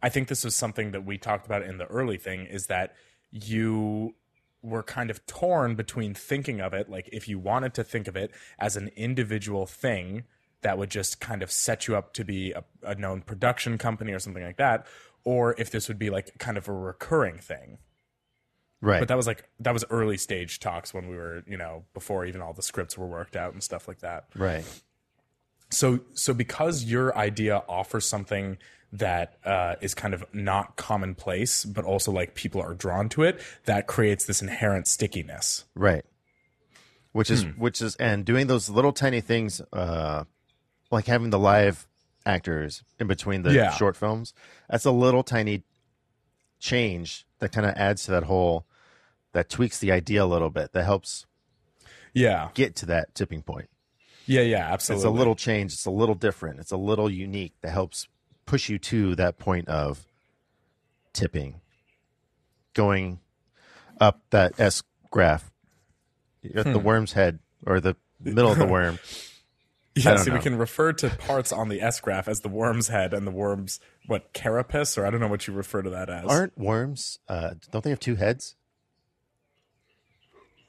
I think this was something that we talked about in the early thing is that you were kind of torn between thinking of it like if you wanted to think of it as an individual thing that would just kind of set you up to be a, a known production company or something like that or if this would be like kind of a recurring thing Right. but that was like that was early stage talks when we were you know before even all the scripts were worked out and stuff like that right. so so because your idea offers something that uh, is kind of not commonplace but also like people are drawn to it that creates this inherent stickiness Right. Which is Hmm. which is and doing those little tiny things uh like having the live actors in between the Yeah. short films. That's a little tiny change that kind of adds to that whole that tweaks the idea a little bit. That helps yeah get to that tipping point. yeah yeah absolutely. It's a little change, it's a little different, it's a little unique that helps push you to that point of tipping. Going up that S graph. At the Hmm. worm's head or the middle of the worm. yeah see we can refer to parts on the s graph as the worm's head and the worm's what carapace or i don't know what you refer to that as Aren't worms? Uh, don't they have two heads?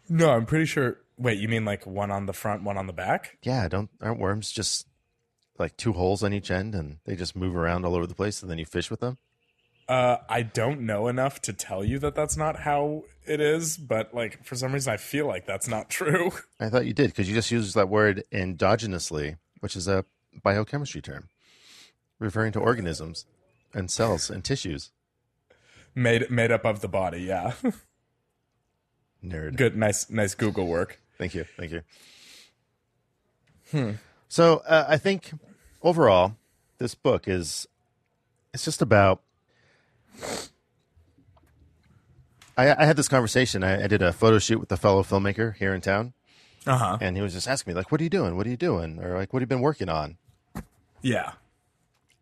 no i'm pretty sure wait you mean like one on the front one on the back Yeah, don't aren't worms just like two holes on each end and they just move around all over the place and then you fish with them? Uh, I don't know enough to tell you that that's not how it is, but like for some reason I feel like that's not true. I thought you did because you just used that word endogenously, which is a biochemistry term referring to organisms and cells and tissues. made made up of the body, yeah. Nerd. Good, nice, nice Google work. Thank you. Thank you. So uh, I think overall, this book is it's just about. I, I had this conversation. I, I did a photo shoot with a fellow filmmaker here in town, Uh huh. and he was just asking me like, "What are you doing? What are you doing?" Or like, "What have you been working on?" Yeah.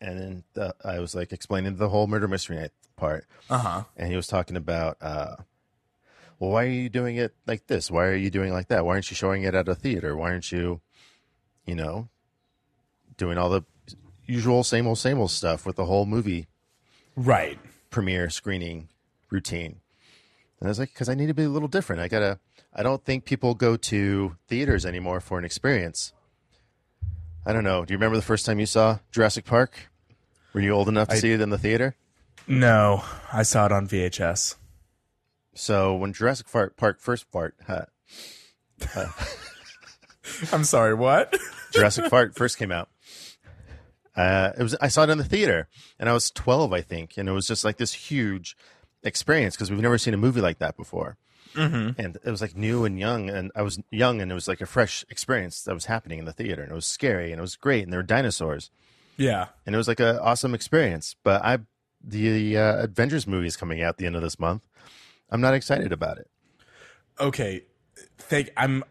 And then the, I was like explaining the whole murder mystery night part, Uh huh. and he was talking about, uh, well, why are you doing it like this? Why are you doing it like that? Why aren't you showing it at a theater? Why aren't you, you know, doing all the usual same old same old stuff with the whole movie Right. premiere screening routine? And I was like, because I need to be a little different. I gotta. I don't think people go to theaters anymore for an experience. I don't know. Do you remember the first time you saw Jurassic Park? Were you old enough to see it in the theater? No, I saw it on VHS. So when Jurassic Park, Park first part, huh, uh, I'm sorry. What? Jurassic Park first came out, uh, it was I saw it in the theater, and I was twelve, I think, and it was just like this huge experience because we've never seen a movie like that before, mm-hmm. and it was like new and young, and I was young, and it was like a fresh experience that was happening in the theater, and it was scary, and it was great, and there were dinosaurs, yeah. and it was like an awesome experience. But I, the uh, Avengers movie is coming out the end of this month. I'm not excited about it. Okay. Thank. I'm.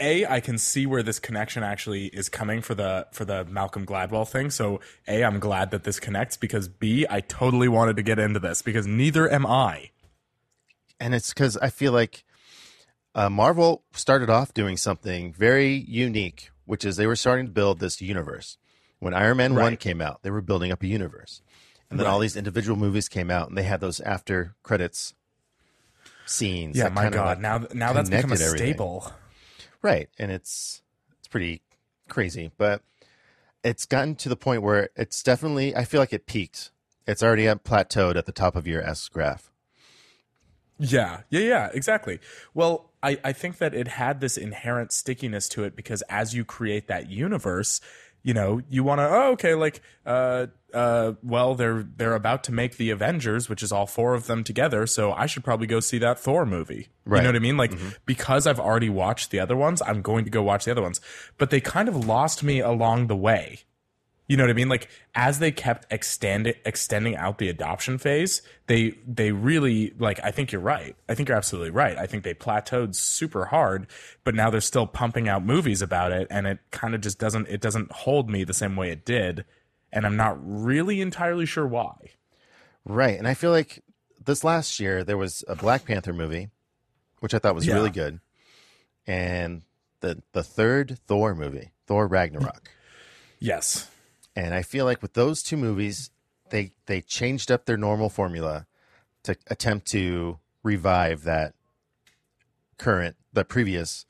A, I can see where this connection actually is coming for the for the Malcolm Gladwell thing. So, A, I'm glad that this connects because B, I totally wanted to get into this because neither am I. and it's because I feel like uh, Marvel started off doing something very unique, which is they were starting to build this universe. When Iron Man One came out, they were building up a universe, and then all these individual movies came out, and they had those after credits scenes. Yeah, my God. like, now, now that's become a connected everything. Right, and it's it's pretty crazy, but it's gotten to the point where it's definitely. I feel like it peaked. It's already at plateaued at the top of your S graph. Yeah, yeah, yeah, exactly. Well, I, I think that it had this inherent stickiness to it because as you create that universe, you know, you want to, oh, okay, like, uh, uh, well, they're they're about to make the Avengers, which is all four of them together. So I should probably go see that Thor movie. Right. You know what I mean? Like because I've already watched the other ones, I'm going to go watch the other ones. But they kind of lost me along the way. You know what I mean? Like as they kept extending extending out the adoption phase, they they really like I think you're right. I think you're absolutely right. I think they plateaued super hard, but now they're still pumping out movies about it and it kind of just doesn't it doesn't hold me the same way it did and I'm not really entirely sure why. Right. And I feel like this last year there was a Black Panther movie, which I thought was Yeah. really good. And the the third Thor movie, Thor Ragnarok. Yes. And I feel like with those two movies, they they changed up their normal formula to attempt to revive that current the previous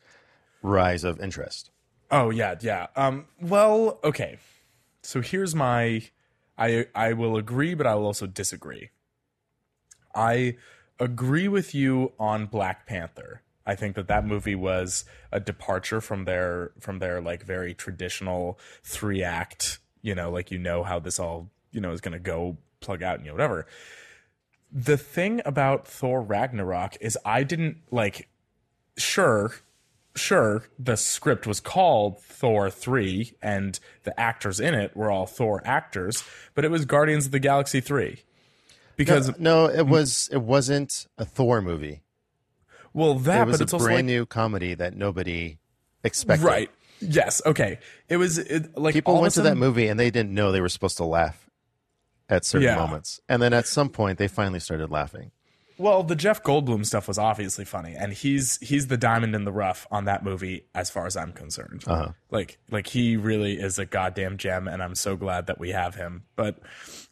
rise of interest. Oh yeah, yeah. Um well, okay. So here's my I I will agree but I will also disagree. I agree with you on Black Panther. I think that that movie was a departure from their from their like very traditional three act, you know, like you know how this all, you know, is going to go plug out and you know whatever. The thing about Thor Ragnarok is I didn't like sure sure the script was called Thor 3 and the actors in it were all Thor actors, but it was Guardians of the Galaxy 3. Because no, it was it wasn't a Thor movie. well that It was but a it's also brand like new comedy that nobody expected. right. Yes, okay. It was it, like People went to that movie and they didn't know they were supposed to laugh at certain Yeah. moments. And then at some point they finally started laughing. Well, the Jeff Goldblum stuff was obviously funny, and he's he's the diamond in the rough on that movie, as far as I'm concerned. Uh-huh. Like like he really is a goddamn gem, and I'm so glad that we have him. But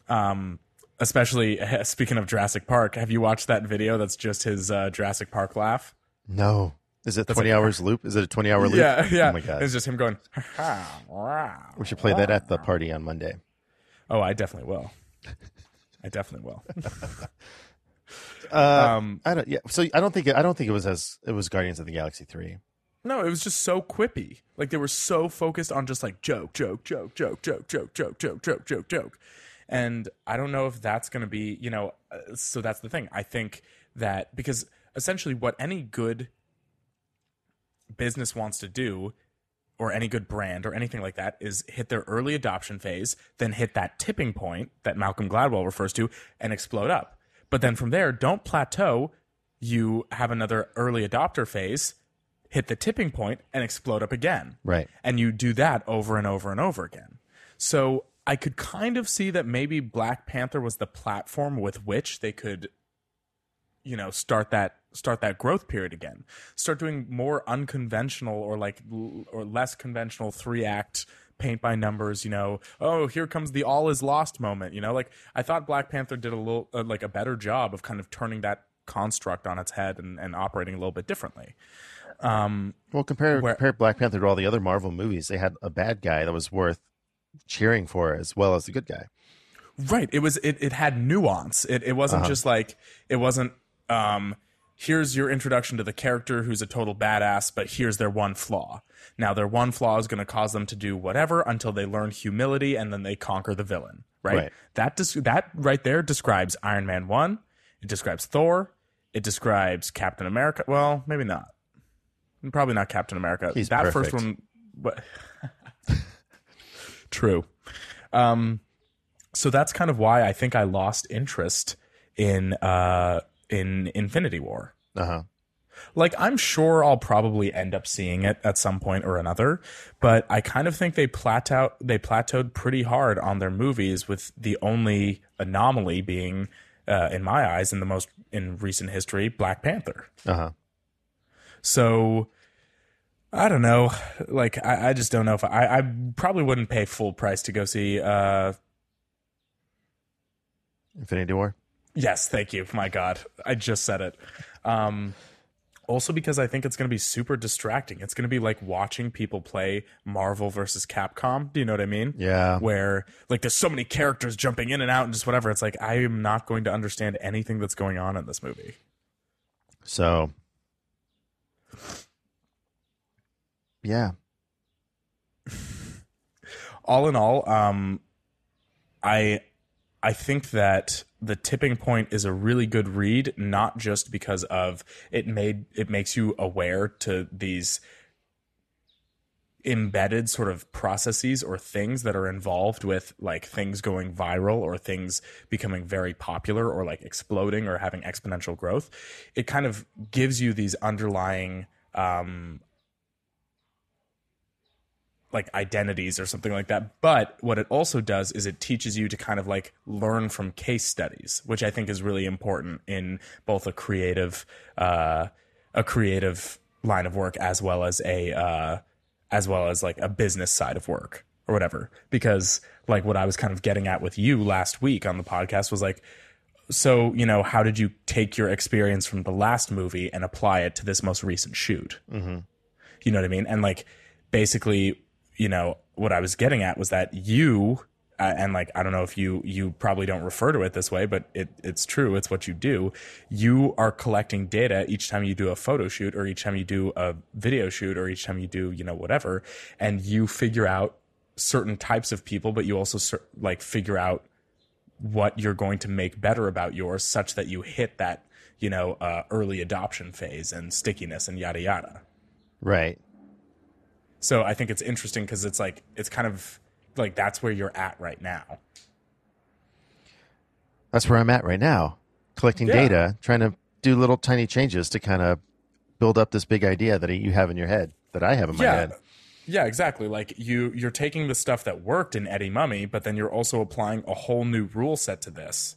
um, especially speaking of Jurassic Park, have you watched that video? That's just his uh, Jurassic Park laugh. No. Is it 20 hours loop? Is it a 20 hour loop? Yeah, yeah. Oh my god. It's just him going. "Ha, ha, wow." We should play that at the party on Monday. Oh, I definitely will. I definitely will. Uh, um, I don't. Yeah. So I don't think. I don't think it was as it was Guardians of the Galaxy three. No, it was just so quippy. Like they were so focused on just like joke, joke, joke, joke, joke, joke, joke, joke, joke, joke, joke. And I don't know if that's going to be, you know, uh, so that's the thing. I think that because essentially what any good business wants to do or any good brand or anything like that is hit their early adoption phase, then hit that tipping point that Malcolm Gladwell refers to and explode up. But then from there, don't plateau. You have another early adopter phase, hit the tipping point, and explode up again. Right. And you do that over and over and over again. So I could kind of see that maybe Black Panther was the platform with which they could you know start that start that growth period again start doing more unconventional or like or less conventional three act paint by numbers you know oh here comes the all is lost moment you know like i thought black panther did a little uh, like a better job of kind of turning that construct on its head and, and operating a little bit differently um Well, compare Where- compare Black Panther to all the other Marvel movies. They had a bad guy that was worth cheering for as well as the good guy. Right. It was it, it had nuance. It it wasn't just like it wasn't um here's your introduction to the character who's a total badass, but here's their one flaw. Now their one flaw is going to cause them to do whatever until they learn humility and then they conquer the villain, right? Right. That des- that right there describes Iron Man 1, it describes Thor, it describes Captain America. Well, maybe not. Probably not Captain America. He's that first one what True. Um so that's kind of why I think I lost interest in uh in Infinity War. Uh huh. Like I'm sure I'll probably end up seeing it at some point or another, but I kind of think they plateau they plateaued pretty hard on their movies with the only anomaly being uh, in my eyes in the most in recent history Black Panther. Uh huh. So I don't know. Like I, I just don't know if I, I probably wouldn't pay full price to go see uh Infinity War. Yes, thank you. My God, I just said it. Um, also, because I think it's going to be super distracting. It's going to be like watching people play Marvel versus Capcom. Do you know what I mean? Yeah. Where like there's so many characters jumping in and out and just whatever. It's like I am not going to understand anything that's going on in this movie. So, yeah, all in all, um, I I think that the tipping point is a really good read, not just because of it made it makes you aware to these embedded sort of processes or things that are involved with like things going viral or things becoming very popular or like exploding or having exponential growth. It kind of gives you these underlying um like identities or something like that. But what it also does is it teaches you to kind of like learn from case studies, which I think is really important in both a creative, uh, a creative line of work as well as a, uh, as well as like a business side of work or whatever. Because like what I was kind of getting at with you last week on the podcast was like, so you know, how did you take your experience from the last movie and apply it to this most recent shoot? Mm-hmm. You know what I mean? And like basically you know what I was getting at was that you uh, and like I don't know if you you probably don't refer to it this way, but it it's true. It's what you do. You are collecting data each time you do a photo shoot, or each time you do a video shoot, or each time you do you know whatever, and you figure out certain types of people, but you also like figure out what you're going to make better about yours, such that you hit that you know uh, early adoption phase and stickiness and yada yada. Right. So I think it's interesting because it's like it's kind of like that's where you're at right now. That's where I'm at right now, collecting yeah. data, trying to do little tiny changes to kind of build up this big idea that you have in your head that I have in my yeah. head. Yeah, exactly. Like you you're taking the stuff that worked in Eddie Mummy, but then you're also applying a whole new rule set to this.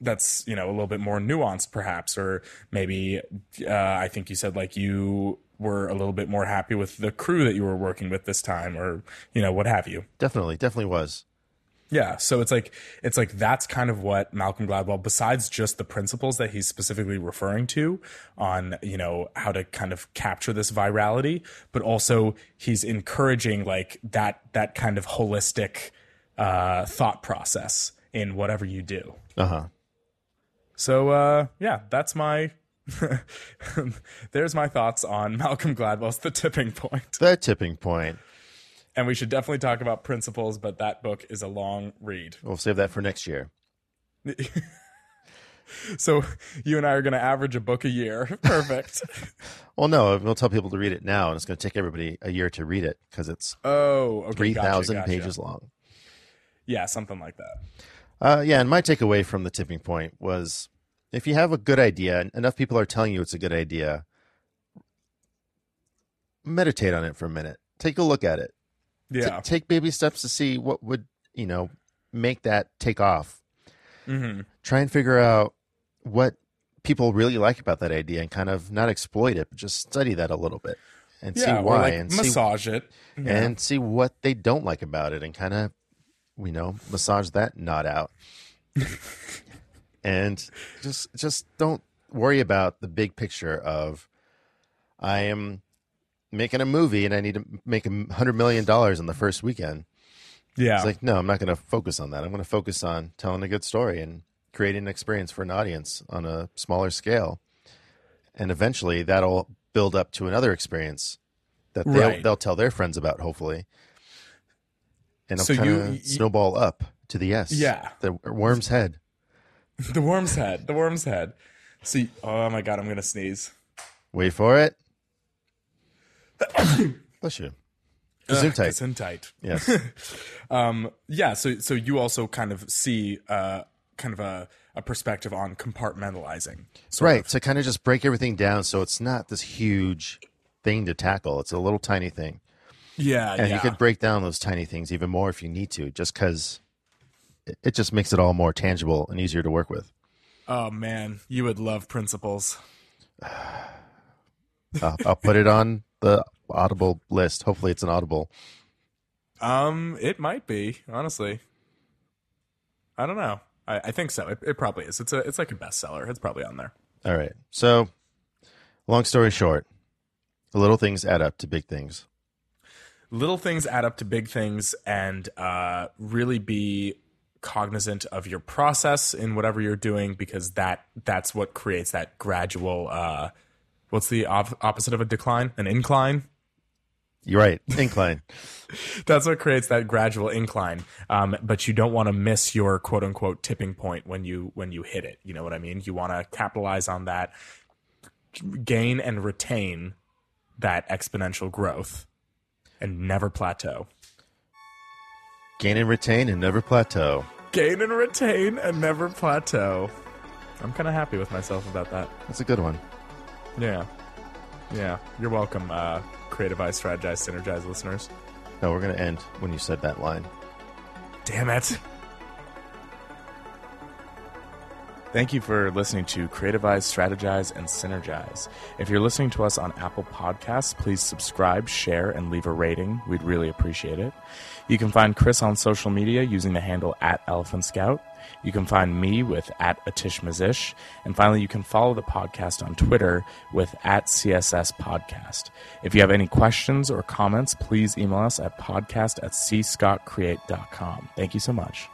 That's, you know, a little bit more nuanced perhaps or maybe uh, I think you said like you were a little bit more happy with the crew that you were working with this time or you know what have you. Definitely definitely was. Yeah so it's like it's like that's kind of what malcolm gladwell besides just the principles that he's specifically referring to on you know how to kind of capture this virality but also he's encouraging like that that kind of holistic uh thought process in whatever you do. Uh-huh. So uh yeah that's my There's my thoughts on Malcolm Gladwell's The Tipping Point. The Tipping Point. And we should definitely talk about principles, but that book is a long read. We'll save that for next year. so you and I are going to average a book a year. Perfect. well, no, we'll tell people to read it now, and it's going to take everybody a year to read it because it's oh okay, three thousand gotcha, gotcha. pages long. Yeah, something like that. Uh, yeah, and my takeaway from the tipping point was if you have a good idea, and enough people are telling you it's a good idea, meditate on it for a minute. Take a look at it. Yeah. T- take baby steps to see what would, you know, make that take off. Mm-hmm. Try and figure out what people really like about that idea and kind of not exploit it, but just study that a little bit and yeah, see why like and massage see, it yeah. and see what they don't like about it and kind of, you know, massage that knot out. and just just don't worry about the big picture of I am making a movie and I need to make a hundred million dollars in the first weekend. Yeah, it's like no, I'm not going to focus on that. I'm going to focus on telling a good story and creating an experience for an audience on a smaller scale, and eventually that'll build up to another experience that they'll right. they'll tell their friends about, hopefully, and it'll so kind of snowball up to the S. Yeah, the worm's head. the worm's head. The worm's head. See, oh my god, I'm gonna sneeze. Wait for it. Bless you. Gesundheit. tight. Yes. um, yeah. So, so you also kind of see uh, kind of a, a perspective on compartmentalizing, right? Of. To kind of just break everything down, so it's not this huge thing to tackle. It's a little tiny thing. Yeah, and yeah. you could break down those tiny things even more if you need to, just because it just makes it all more tangible and easier to work with. Oh man, you would love principles. I'll, I'll put it on the Audible list. Hopefully, it's an Audible. Um, it might be honestly. I don't know. I, I think so. It, it probably is. It's a it's like a bestseller. It's probably on there. All right. So, long story short, little things add up to big things. Little things add up to big things, and uh, really be cognizant of your process in whatever you're doing because that that's what creates that gradual uh what's the op- opposite of a decline? An incline? You're right. Incline. that's what creates that gradual incline. Um, but you don't want to miss your quote unquote tipping point when you when you hit it. You know what i mean? You want to capitalize on that gain and retain that exponential growth and never plateau Gain and retain and never plateau. gain and retain and never plateau i'm kind of happy with myself about that That's a good one. yeah yeah you're welcome uh Creativize strategize synergize listeners No, we're going to end when you said that line. Damn it. Thank you for listening to Creativize, Strategize, and Synergize. If you're listening to us on Apple Podcasts, please subscribe, share, and leave a rating. We'd really appreciate it. You can find Chris on social media using the handle at Elephant Scout. You can find me with at Atish Mazish. And finally, you can follow the podcast on Twitter with at CSS Podcast. If you have any questions or comments, please email us at podcast at cscottcreate.com. Thank you so much.